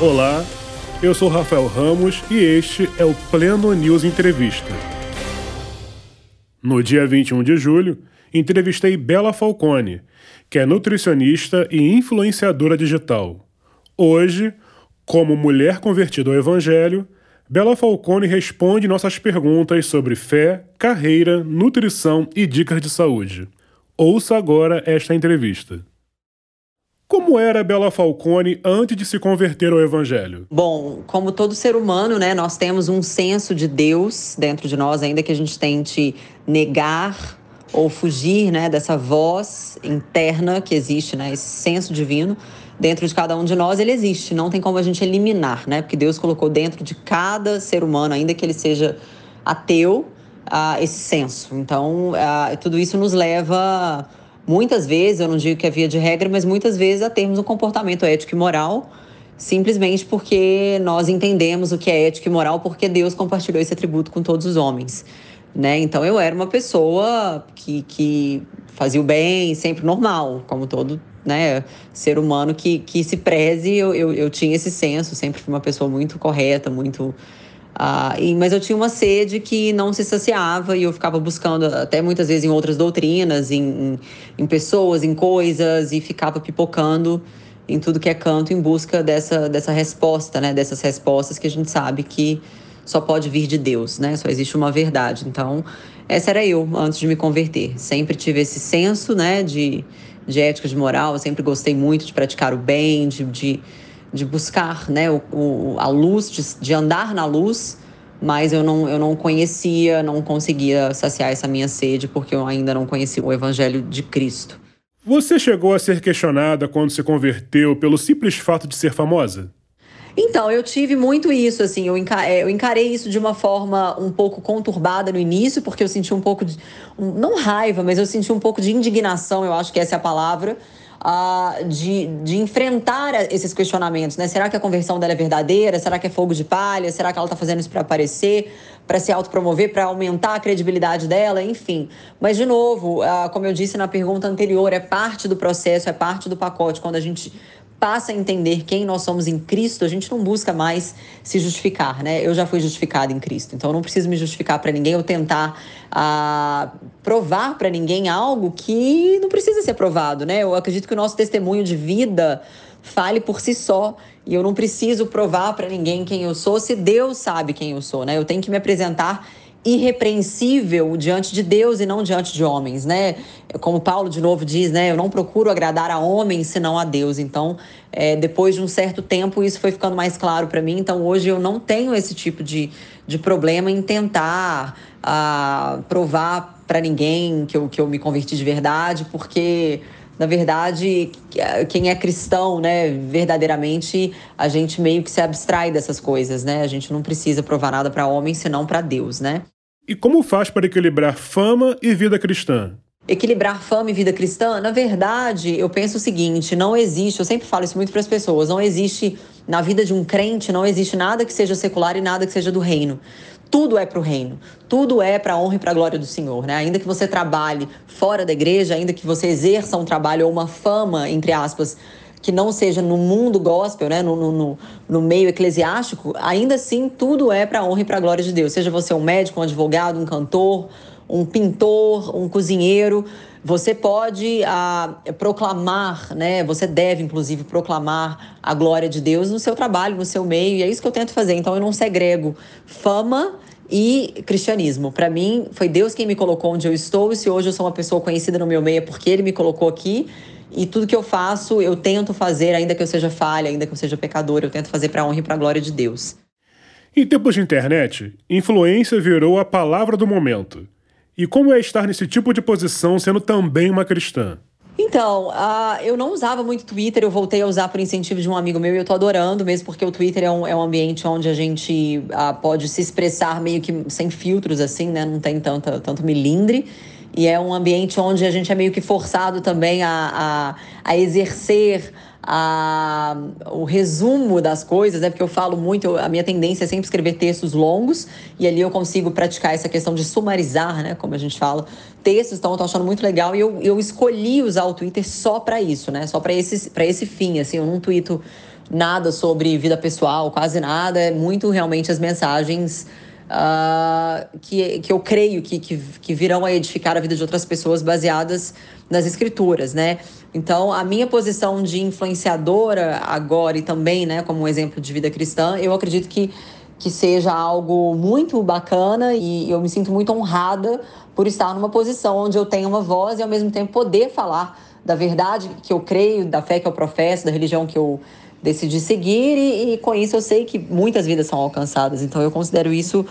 Olá, eu sou Rafael Ramos e este é o Pleno News Entrevista. No dia 21 de julho, entrevistei Bela Falcone, que é nutricionista e influenciadora digital. Hoje, como mulher convertida ao Evangelho, Bela Falcone responde nossas perguntas sobre fé, carreira, nutrição e dicas de saúde. Ouça agora esta entrevista. Como era Bela Falcone antes de se converter ao Evangelho? Bom, como todo ser humano, né, nós temos um senso de Deus dentro de nós, ainda que a gente tente negar ou fugir, né, dessa voz interna que existe, né, esse senso divino dentro de cada um de nós, ele existe. Não tem como a gente eliminar, né, porque Deus colocou dentro de cada ser humano, ainda que ele seja ateu, uh, esse senso. Então, uh, tudo isso nos leva muitas vezes, eu não digo que é via de regra, mas muitas vezes a termos um comportamento ético e moral, simplesmente porque nós entendemos o que é ético e moral, porque Deus compartilhou esse atributo com todos os homens. Né? Então eu era uma pessoa que, que fazia o bem, sempre normal, como todo né, ser humano que, que se preze, eu, eu, eu tinha esse senso, sempre fui uma pessoa muito correta, muito ah, e, mas eu tinha uma sede que não se saciava e eu ficava buscando, até muitas vezes em outras doutrinas, em, em, pessoas, em coisas, e ficava pipocando em tudo que é canto em busca dessa, dessa resposta, né? Dessas respostas que a gente sabe que só pode vir de Deus, né? Só existe uma verdade. Então, essa era eu antes de me converter. Sempre tive esse senso, né? De, de ética, de moral. Eu sempre gostei muito de praticar o bem, de, de de buscar né, o, o, a luz, de, de andar na luz, mas eu não, eu não conhecia, não conseguia saciar essa minha sede, porque eu ainda não conhecia o Evangelho de Cristo. Você chegou a ser questionada quando se converteu pelo simples fato de ser famosa? Então, eu tive muito isso, assim, eu, encarei, eu encarei isso de uma forma um pouco conturbada no início, porque eu senti um pouco de. Não raiva, mas eu senti um pouco de indignação, eu acho que essa é a palavra uh, de, de enfrentar esses questionamentos, né? Será que a conversão dela é verdadeira? Será que é fogo de palha? Será que ela está fazendo isso para aparecer, para se autopromover, para aumentar a credibilidade dela? Enfim. Mas, de novo, uh, como eu disse na pergunta anterior, é parte do processo, é parte do pacote. Quando a gente passa a entender quem nós somos em Cristo, a gente não busca mais se justificar, né? Eu já fui justificada em Cristo, então eu não preciso me justificar para ninguém ou tentar ah, provar para ninguém algo que não precisa ser provado, né? Eu acredito que o nosso testemunho de vida fale por si só. E eu não preciso provar para ninguém quem eu sou se Deus sabe quem eu sou, né? Eu tenho que me apresentar irrepreensível diante de Deus e não diante de homens, né? Como Paulo de novo diz, né? Eu não procuro agradar a homens senão a Deus. Então, é, depois de um certo tempo, isso foi ficando mais claro para mim. Então, hoje eu não tenho esse tipo de, de problema em tentar uh, provar para ninguém que eu, que eu me converti de verdade, porque na verdade, quem é cristão, né, verdadeiramente, a gente meio que se abstrai dessas coisas, né? A gente não precisa provar nada para homem, senão para Deus, né? E como faz para equilibrar fama e vida cristã? Equilibrar fama e vida cristã, na verdade, eu penso o seguinte: não existe, eu sempre falo isso muito para as pessoas, não existe na vida de um crente, não existe nada que seja secular e nada que seja do reino. Tudo é para o reino, tudo é para a honra e para a glória do Senhor, né? Ainda que você trabalhe fora da igreja, ainda que você exerça um trabalho ou uma fama, entre aspas, que não seja no mundo gospel, né, no, no, no meio eclesiástico, ainda assim tudo é para a honra e para a glória de Deus. Seja você um médico, um advogado, um cantor, um pintor, um cozinheiro, você pode ah, proclamar, né? Você deve, inclusive, proclamar a glória de Deus no seu trabalho, no seu meio, e é isso que eu tento fazer. Então, eu não segrego fama e cristianismo. Para mim, foi Deus quem me colocou onde eu estou, e se hoje eu sou uma pessoa conhecida no meu meio é porque Ele me colocou aqui. E tudo que eu faço, eu tento fazer, ainda que eu seja falha, ainda que eu seja pecador, eu tento fazer para honra e para glória de Deus. Em tempos de internet, influência virou a palavra do momento. E como é estar nesse tipo de posição sendo também uma cristã? Então, uh, eu não usava muito Twitter, eu voltei a usar por incentivo de um amigo meu e eu tô adorando, mesmo porque o Twitter é um, é um ambiente onde a gente uh, pode se expressar meio que sem filtros, assim, né? Não tem tanta, tanto milindre. E é um ambiente onde a gente é meio que forçado também a, a, a exercer a, o resumo das coisas, né? Porque eu falo muito, a minha tendência é sempre escrever textos longos e ali eu consigo praticar essa questão de sumarizar, né? Como a gente fala, textos. Então, eu tô achando muito legal e eu, eu escolhi usar o Twitter só para isso, né? Só para esse, esse fim, assim. Eu não tweeto nada sobre vida pessoal, quase nada. É muito realmente as mensagens uh, que, que eu creio que, que, que virão a edificar a vida de outras pessoas baseadas nas escrituras, né? Então, a minha posição de influenciadora agora e também, né, como um exemplo de vida cristã, eu acredito que, que seja algo muito bacana e eu me sinto muito honrada por estar numa posição onde eu tenho uma voz e ao mesmo tempo poder falar da verdade que eu creio, da fé que eu professo, da religião que eu decidi seguir e, e, com isso eu sei que muitas vidas são alcançadas. Então eu considero isso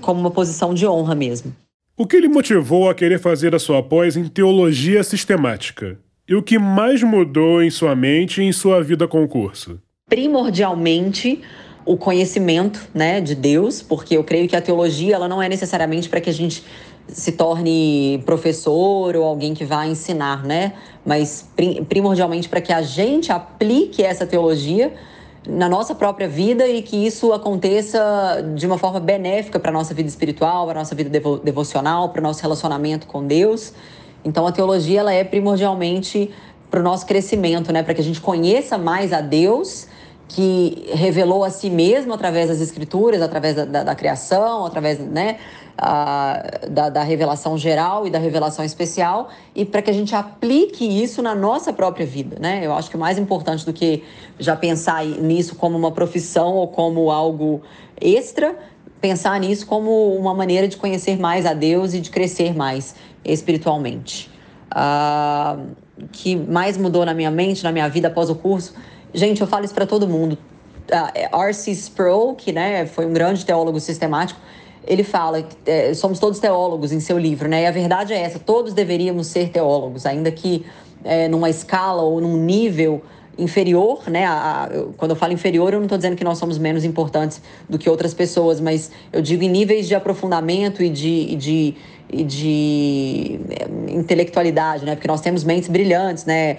como uma posição de honra mesmo. O que lhe motivou a querer fazer a sua pós em teologia sistemática? E o que mais mudou em sua mente e em sua vida com o curso? Primordialmente, o conhecimento né, de Deus, porque eu creio que a teologia ela não é necessariamente para que a gente se torne professor ou alguém que vá ensinar, né? Mas primordialmente para que a gente aplique essa teologia na nossa própria vida e que isso aconteça de uma forma benéfica para a nossa vida espiritual, para a nossa vida devo devocional, para o nosso relacionamento com Deus. Então a teologia ela é primordialmente para o nosso crescimento, né? Para que a gente conheça mais a Deus que revelou a si mesmo através das escrituras, através da, da, da criação, através né, a, da, da, revelação geral e da revelação especial, e para que a gente aplique isso na nossa própria vida. Né? Eu acho que mais importante do que já pensar nisso como uma profissão ou como algo extra, pensar nisso como uma maneira de conhecer mais a Deus e de crescer mais espiritualmente. Uh, que mais mudou na minha mente, na minha vida após o curso Gente, eu falo isso para todo mundo. Uh, R.C. Sproul, que né, foi um grande teólogo sistemático, ele fala que é, somos todos teólogos em seu livro, né? E a verdade é essa: todos deveríamos ser teólogos, ainda que é, numa escala ou num nível inferior, né? A, a, quando eu falo inferior, eu não estou dizendo que nós somos menos importantes do que outras pessoas, mas eu digo em níveis de aprofundamento e de, e de e de eh, intelectualidade, né? Porque nós temos mentes brilhantes, né?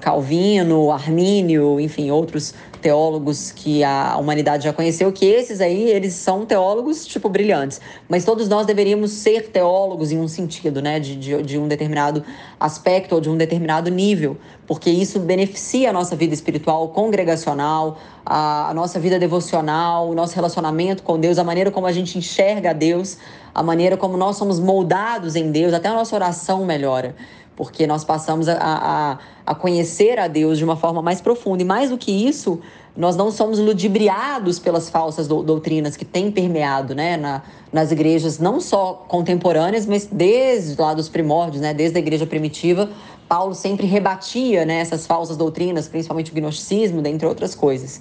Calvino, Armínio, enfim, outros teólogos que a humanidade já conheceu, que esses aí, eles são teólogos, tipo, brilhantes. Mas todos nós deveríamos ser teólogos em um sentido, né? De, de, de um determinado aspecto ou de um determinado nível, porque isso beneficia a nossa vida espiritual, congregacional, a, a nossa vida devocional, o nosso relacionamento com Deus, a maneira como a gente enxerga Deus, a maneira como nós somos moldados em Deus, até a nossa oração melhora porque nós passamos a, a, a, conhecer a Deus de uma forma mais profunda. E mais do que isso, nós não somos ludibriados pelas falsas doutrinas que têm permeado né, na, nas igrejas, não só contemporâneas, mas desde lá dos primórdios, né, desde a igreja primitiva. Paulo sempre rebatia né, essas falsas doutrinas, principalmente o gnosticismo, dentre outras coisas.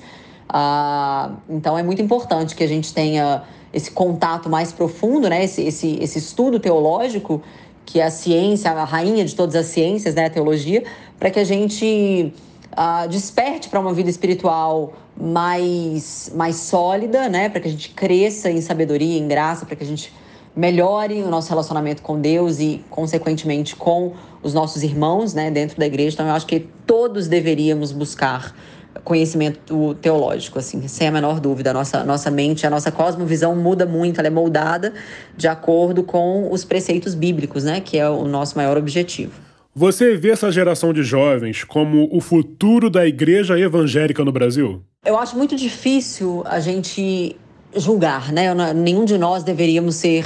Ah, então é muito importante que a gente tenha esse contato mais profundo, né, esse, esse, esse estudo teológico, que é a ciência, a rainha de todas as ciências, né, a teologia, para que a gente uh, desperte para uma vida espiritual mais, mais sólida, né, para que a gente cresça em sabedoria, em graça, para que a gente melhore o nosso relacionamento com Deus e, consequentemente, com os nossos irmãos né, dentro da igreja. Então, eu acho que todos deveríamos buscar conhecimento teológico, assim, sem a menor dúvida. A nossa, nossa mente, a nossa cosmovisão muda muito, ela é moldada de acordo com os preceitos bíblicos, né, que é o nosso maior objetivo. Você vê essa geração de jovens como o futuro da igreja evangélica no Brasil? Eu acho muito difícil a gente julgar, né? Nenhum de nós deveríamos ser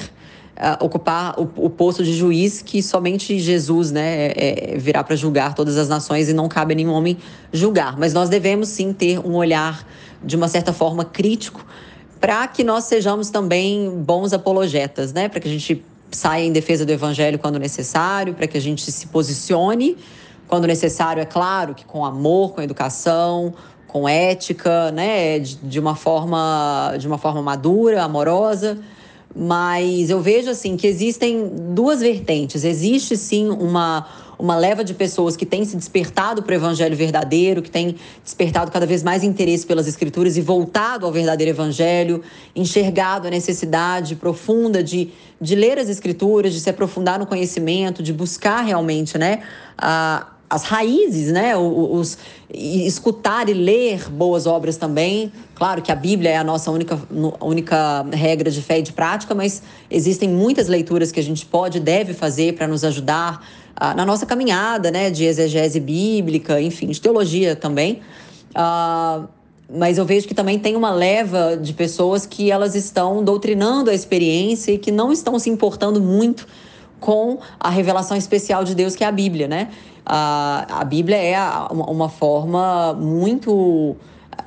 ocupar o, o, posto de juiz que somente Jesus né, é, é virá para julgar todas as nações e não cabe a nenhum homem julgar. Mas nós devemos sim ter um olhar, de uma certa forma, crítico, para que nós sejamos também bons apologetas, né? para que a gente saia em defesa do evangelho quando necessário, para que a gente se posicione quando necessário, é claro, que com amor, com educação, com ética, né, de, de, uma forma de uma forma madura, amorosa, mas eu vejo assim que existem duas vertentes. Existe sim uma uma leva de pessoas que tem se despertado para o evangelho verdadeiro, que tem despertado cada vez mais interesse pelas escrituras e voltado ao verdadeiro evangelho, enxergado a necessidade profunda de, de ler as escrituras, de se aprofundar no conhecimento, de buscar realmente, né, a as raízes, né? Os, escutar e ler boas obras também. Claro que a Bíblia é a nossa única, única regra de fé e de prática, mas existem muitas leituras que a gente pode e deve fazer para nos ajudar uh, na nossa caminhada, né? De exegese bíblica, enfim, de teologia também. Uh, mas eu vejo que também tem uma leva de pessoas que elas estão doutrinando a experiência e que não estão se importando muito com a revelação especial de Deus, que é a Bíblia, né? A, a Bíblia é uma, uma forma muito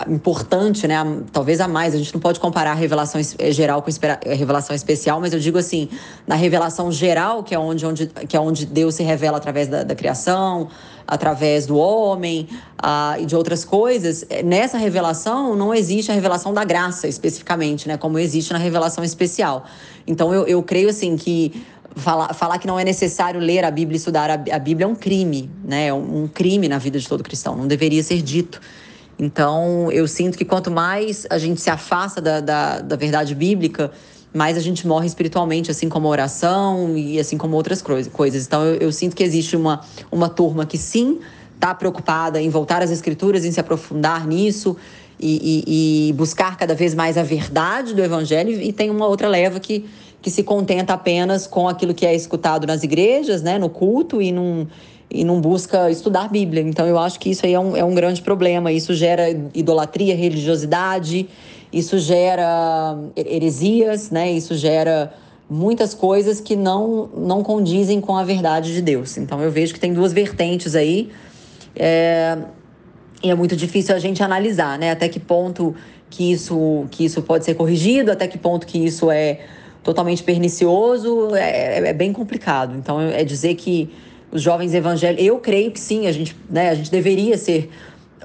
importante, né? Talvez a mais. A gente não pode comparar a revelação eh, geral com a revelação especial, mas eu digo assim, na revelação geral, que é onde, onde, que é onde Deus se revela através da, da criação, através do homem uh, e de outras coisas, eh, nessa revelação não existe a revelação da graça especificamente, né? Como existe na revelação especial. Então eu, eu creio assim que falar, falar que não é necessário ler a Bíblia e estudar a, Bíblia é um crime, né? É um, um crime na vida de todo cristão, não deveria ser dito. Então, eu sinto que quanto mais a gente se afasta da, da, da verdade bíblica, mais a gente morre espiritualmente, assim como a oração e assim como outras coisas. Então, eu, eu sinto que existe uma, uma turma que sim está preocupada em voltar às escrituras, em se aprofundar nisso e, e, e, buscar cada vez mais a verdade do evangelho, e tem uma outra leva que, que se contenta apenas com aquilo que é escutado nas igrejas, né, no culto e num e não busca estudar Bíblia. Então eu acho que isso aí é um, é um grande problema. Isso gera idolatria, religiosidade, isso gera heresias, né? Isso gera muitas coisas que não, não condizem com a verdade de Deus. Então eu vejo que tem duas vertentes aí. É, e é muito difícil a gente analisar, né? Até que ponto que isso, que isso pode ser corrigido, até que ponto que isso é totalmente pernicioso, é, é bem complicado. Então é dizer que os jovens evangélicos. Eu creio que sim, a gente, né, a gente deveria ser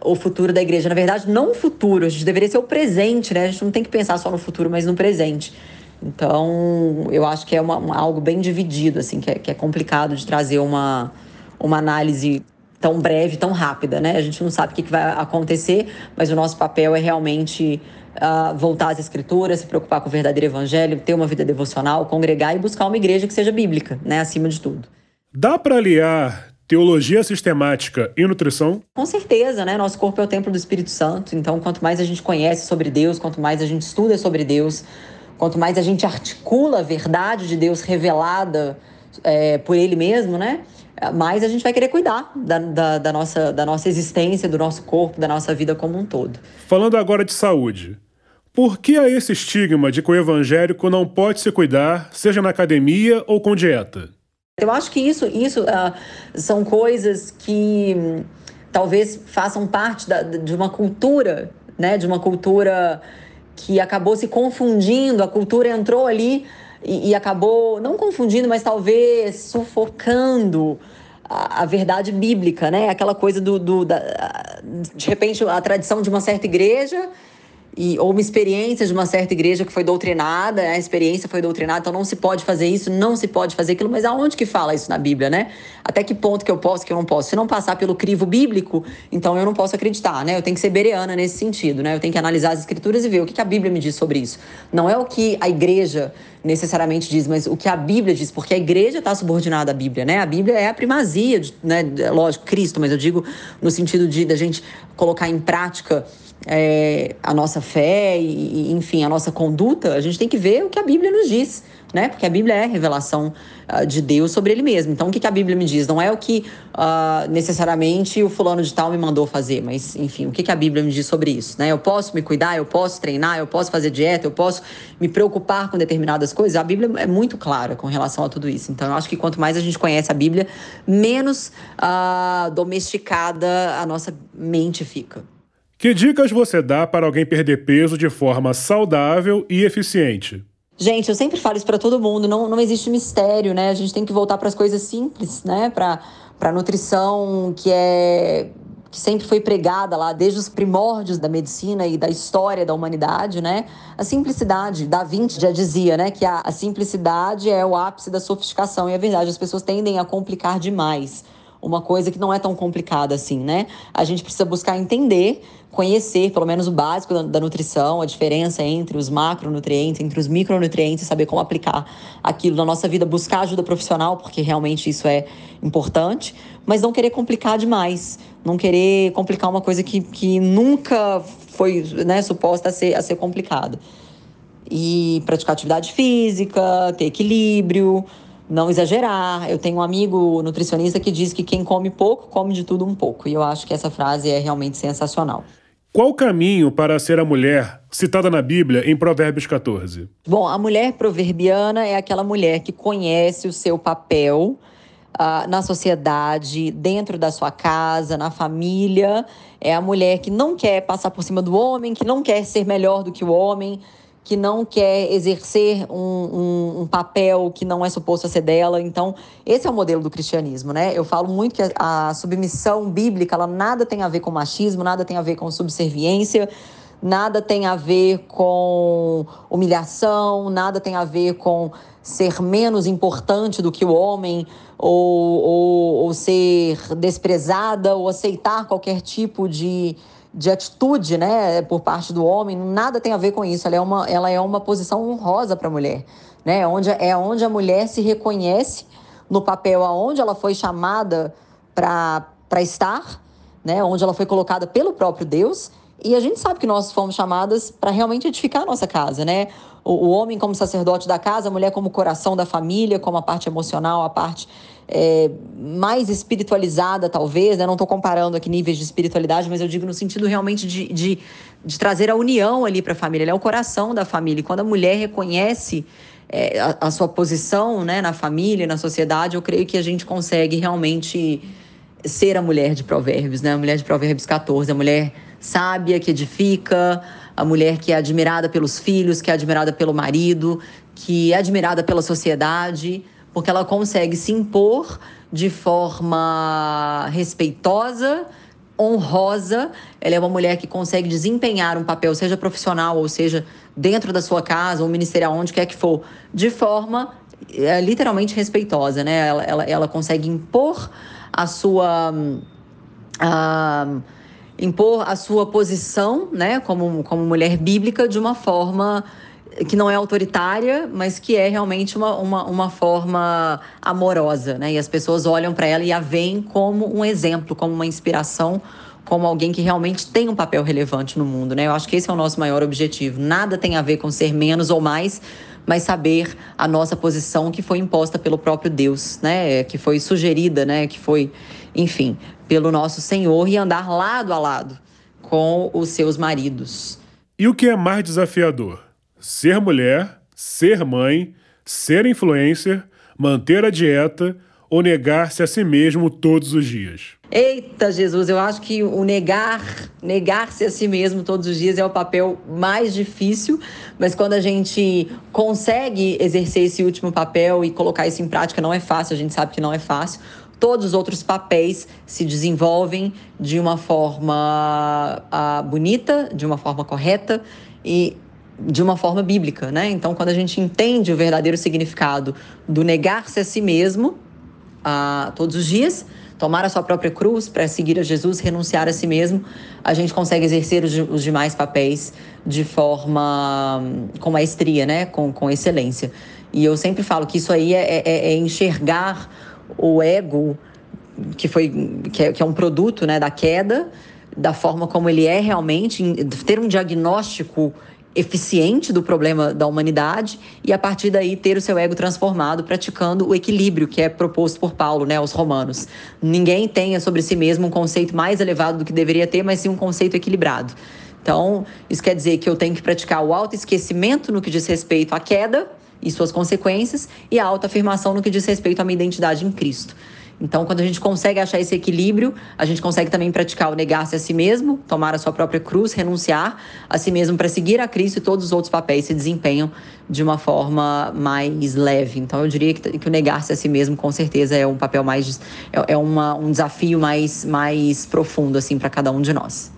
o futuro da igreja. Na verdade, não o futuro, a gente deveria ser o presente, né? A gente não tem que pensar só no futuro, mas no presente. Então, eu acho que é uma, uma algo bem dividido, assim, que é, que é complicado de trazer uma, uma análise tão breve, tão rápida, né? A gente não sabe o que, que vai acontecer, mas o nosso papel é realmente uh, voltar às escrituras, se preocupar com o verdadeiro evangelho, ter uma vida devocional, congregar e buscar uma igreja que seja bíblica, né? Acima de tudo. Dá para aliar teologia sistemática e nutrição? Com certeza, né? Nosso corpo é o templo do Espírito Santo, então quanto mais a gente conhece sobre Deus, quanto mais a gente estuda sobre Deus, quanto mais a gente articula a verdade de Deus revelada é, por Ele mesmo, né? Mais a gente vai querer cuidar da, da, da, nossa, da nossa existência, do nosso corpo, da nossa vida como um todo. Falando agora de saúde. Por que há esse estigma de que o evangélico não pode se cuidar, seja na academia ou com dieta? Eu acho que isso, isso uh, são coisas que um, talvez façam parte da, de uma cultura, né? De uma cultura que acabou se confundindo, a cultura entrou ali e, e acabou não confundindo, mas talvez sufocando a, a, verdade bíblica, né? Aquela coisa do, do da, de repente a tradição de uma certa igreja e, ou uma experiência de uma certa igreja que foi doutrinada, a experiência foi doutrinada, então não se pode fazer isso, não se pode fazer aquilo, mas aonde que fala isso na Bíblia, né? Até que ponto que eu posso, que eu não posso? Se não passar pelo crivo bíblico, então eu não posso acreditar, né? Eu tenho que ser bereana nesse sentido, né? Eu tenho que analisar as escrituras e ver o que, que a Bíblia me diz sobre isso. Não é o que a igreja necessariamente diz, mas o que a Bíblia diz, porque a igreja está subordinada à Bíblia, né? A Bíblia é a primazia, né? Lógico, Cristo, mas eu digo no sentido de da gente colocar em prática é, a nossa fé e, enfim, a nossa conduta, a gente tem que ver o que a Bíblia nos diz, né? Porque a Bíblia é a revelação uh, de Deus sobre Ele mesmo. Então, o que, que a Bíblia me diz? Não é o que uh, necessariamente o fulano de tal me mandou fazer, mas, enfim, o que, que a Bíblia me diz sobre isso, né? Eu posso me cuidar, eu posso treinar, eu posso fazer dieta, eu posso me preocupar com determinadas coisas. A Bíblia é muito clara com relação a tudo isso. Então, eu acho que quanto mais a gente conhece a Bíblia, menos uh, domesticada a nossa mente fica. Que dicas você dá para alguém perder peso de forma saudável e eficiente? Gente, eu sempre falo isso para todo mundo, não, não existe mistério, né? A gente tem que voltar para as coisas simples, né? Para a nutrição que é que sempre foi pregada lá desde os primórdios da medicina e da história da humanidade, né? A simplicidade. Da Vinci já dizia, né, que a, a simplicidade é o ápice da sofisticação. E é verdade, as pessoas tendem a complicar demais uma coisa que não é tão complicada assim, né? A gente precisa buscar entender, conhecer pelo menos o básico da, da nutrição, a diferença entre os macronutrientes, entre os micronutrientes, saber como aplicar aquilo na nossa vida, buscar ajuda profissional, porque realmente isso é importante, mas não querer complicar demais, não querer complicar uma coisa que, que nunca foi né, suposta a ser, a ser complicada. E praticar atividade física, ter equilíbrio, não exagerar. Eu tenho um amigo nutricionista que diz que quem come pouco, come de tudo um pouco. E eu acho que essa frase é realmente sensacional. Qual o caminho para ser a mulher citada na Bíblia em Provérbios 14? Bom, a mulher proverbiana é aquela mulher que conhece o seu papel uh, na sociedade, dentro da sua casa, na família. É a mulher que não quer passar por cima do homem, que não quer ser melhor do que o homem, que não quer exercer um, um, um, papel que não é suposto a ser dela. Então, esse é o modelo do cristianismo, né? Eu falo muito que a, a submissão bíblica, ela nada tem a ver com machismo, nada tem a ver com subserviência, nada tem a ver com humilhação, nada tem a ver com ser menos importante do que o homem, ou, ou, ou ser desprezada, ou aceitar qualquer tipo de de atitude, né, por parte do homem, nada tem a ver com isso. Ela é uma, ela é uma posição honrosa para a mulher, né? Onde é onde a mulher se reconhece no papel aonde ela foi chamada para para estar, né? Onde ela foi colocada pelo próprio Deus. E a gente sabe que nós fomos chamadas para realmente edificar a nossa casa, né? O, o homem como sacerdote da casa, a mulher como coração da família, como a parte emocional, a parte é, mais espiritualizada, talvez, né? Não estou comparando aqui níveis de espiritualidade, mas eu digo no sentido realmente de, de, de trazer a união ali para a família. Ele é o coração da família. E quando a mulher reconhece é, a, a, sua posição né, na família, na sociedade, eu creio que a gente consegue realmente ser a mulher de Provérbios, né? A mulher de Provérbios 14, a mulher sábia que edifica, a mulher que é admirada pelos filhos, que é admirada pelo marido, que é admirada pela sociedade porque ela consegue se impor de forma respeitosa, honrosa. Ela é uma mulher que consegue desempenhar um papel, seja profissional ou seja dentro da sua casa ou ministerial, onde quer que for, de forma é, literalmente respeitosa, né? Ela, ela, ela consegue impor a sua. Uh, impor a sua posição, né, como, como mulher bíblica, de uma forma que não é autoritária, mas que é realmente uma, uma, uma forma amorosa, né? E as pessoas olham para ela e a veem como um exemplo, como uma inspiração, como alguém que realmente tem um papel relevante no mundo, né? Eu acho que esse é o nosso maior objetivo. Nada tem a ver com ser menos ou mais, mas saber a nossa posição que foi imposta pelo próprio Deus, né? Que foi sugerida, né? Que foi, enfim, pelo nosso Senhor e andar lado a lado com os seus maridos. E o que é mais desafiador? Ser mulher, ser mãe, ser influencer, manter a dieta ou negar-se a si mesmo todos os dias? Eita, Jesus, eu acho que o negar, negar-se a si mesmo todos os dias é o papel mais difícil, mas quando a gente consegue exercer esse último papel e colocar isso em prática, não é fácil, a gente sabe que não é fácil. Todos os outros papéis se desenvolvem de uma forma uh, bonita, de uma forma correta e de uma forma bíblica, né? Então, quando a gente entende o verdadeiro significado do negar-se a si mesmo a, todos os dias, tomar a sua própria cruz para seguir a Jesus, renunciar a si mesmo, a gente consegue exercer os, os demais papéis de forma com maestria, né? Com, com excelência. E eu sempre falo que isso aí é, é, é enxergar o ego que foi que é, que é um produto, né, da queda, da forma como ele é realmente, ter um diagnóstico eficiente do problema da humanidade e a partir daí ter o seu ego transformado praticando o equilíbrio que é proposto por Paulo, né, aos romanos. Ninguém tenha sobre si mesmo um conceito mais elevado do que deveria ter, mas sim um conceito equilibrado. Então, isso quer dizer que eu tenho que praticar o autoesquecimento no que diz respeito à queda e suas consequências e a autoafirmação no que diz respeito à minha identidade em Cristo. Então, quando a gente consegue achar esse equilíbrio, a gente consegue também praticar o negar-se a si mesmo, tomar a sua própria cruz, renunciar a si mesmo para seguir a Cristo e todos os outros papéis se desempenham de uma forma mais leve. Então, eu diria que, que o negar-se a si mesmo, com certeza, é um papel mais. é, é uma, um desafio mais, mais profundo, assim, para cada um de nós.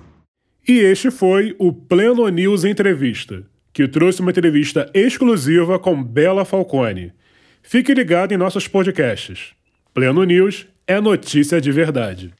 E este foi o Pleno News Entrevista, que trouxe uma entrevista exclusiva com Bela Falcone. Fique ligado em nossos podcasts. Pleno News é notícia de verdade.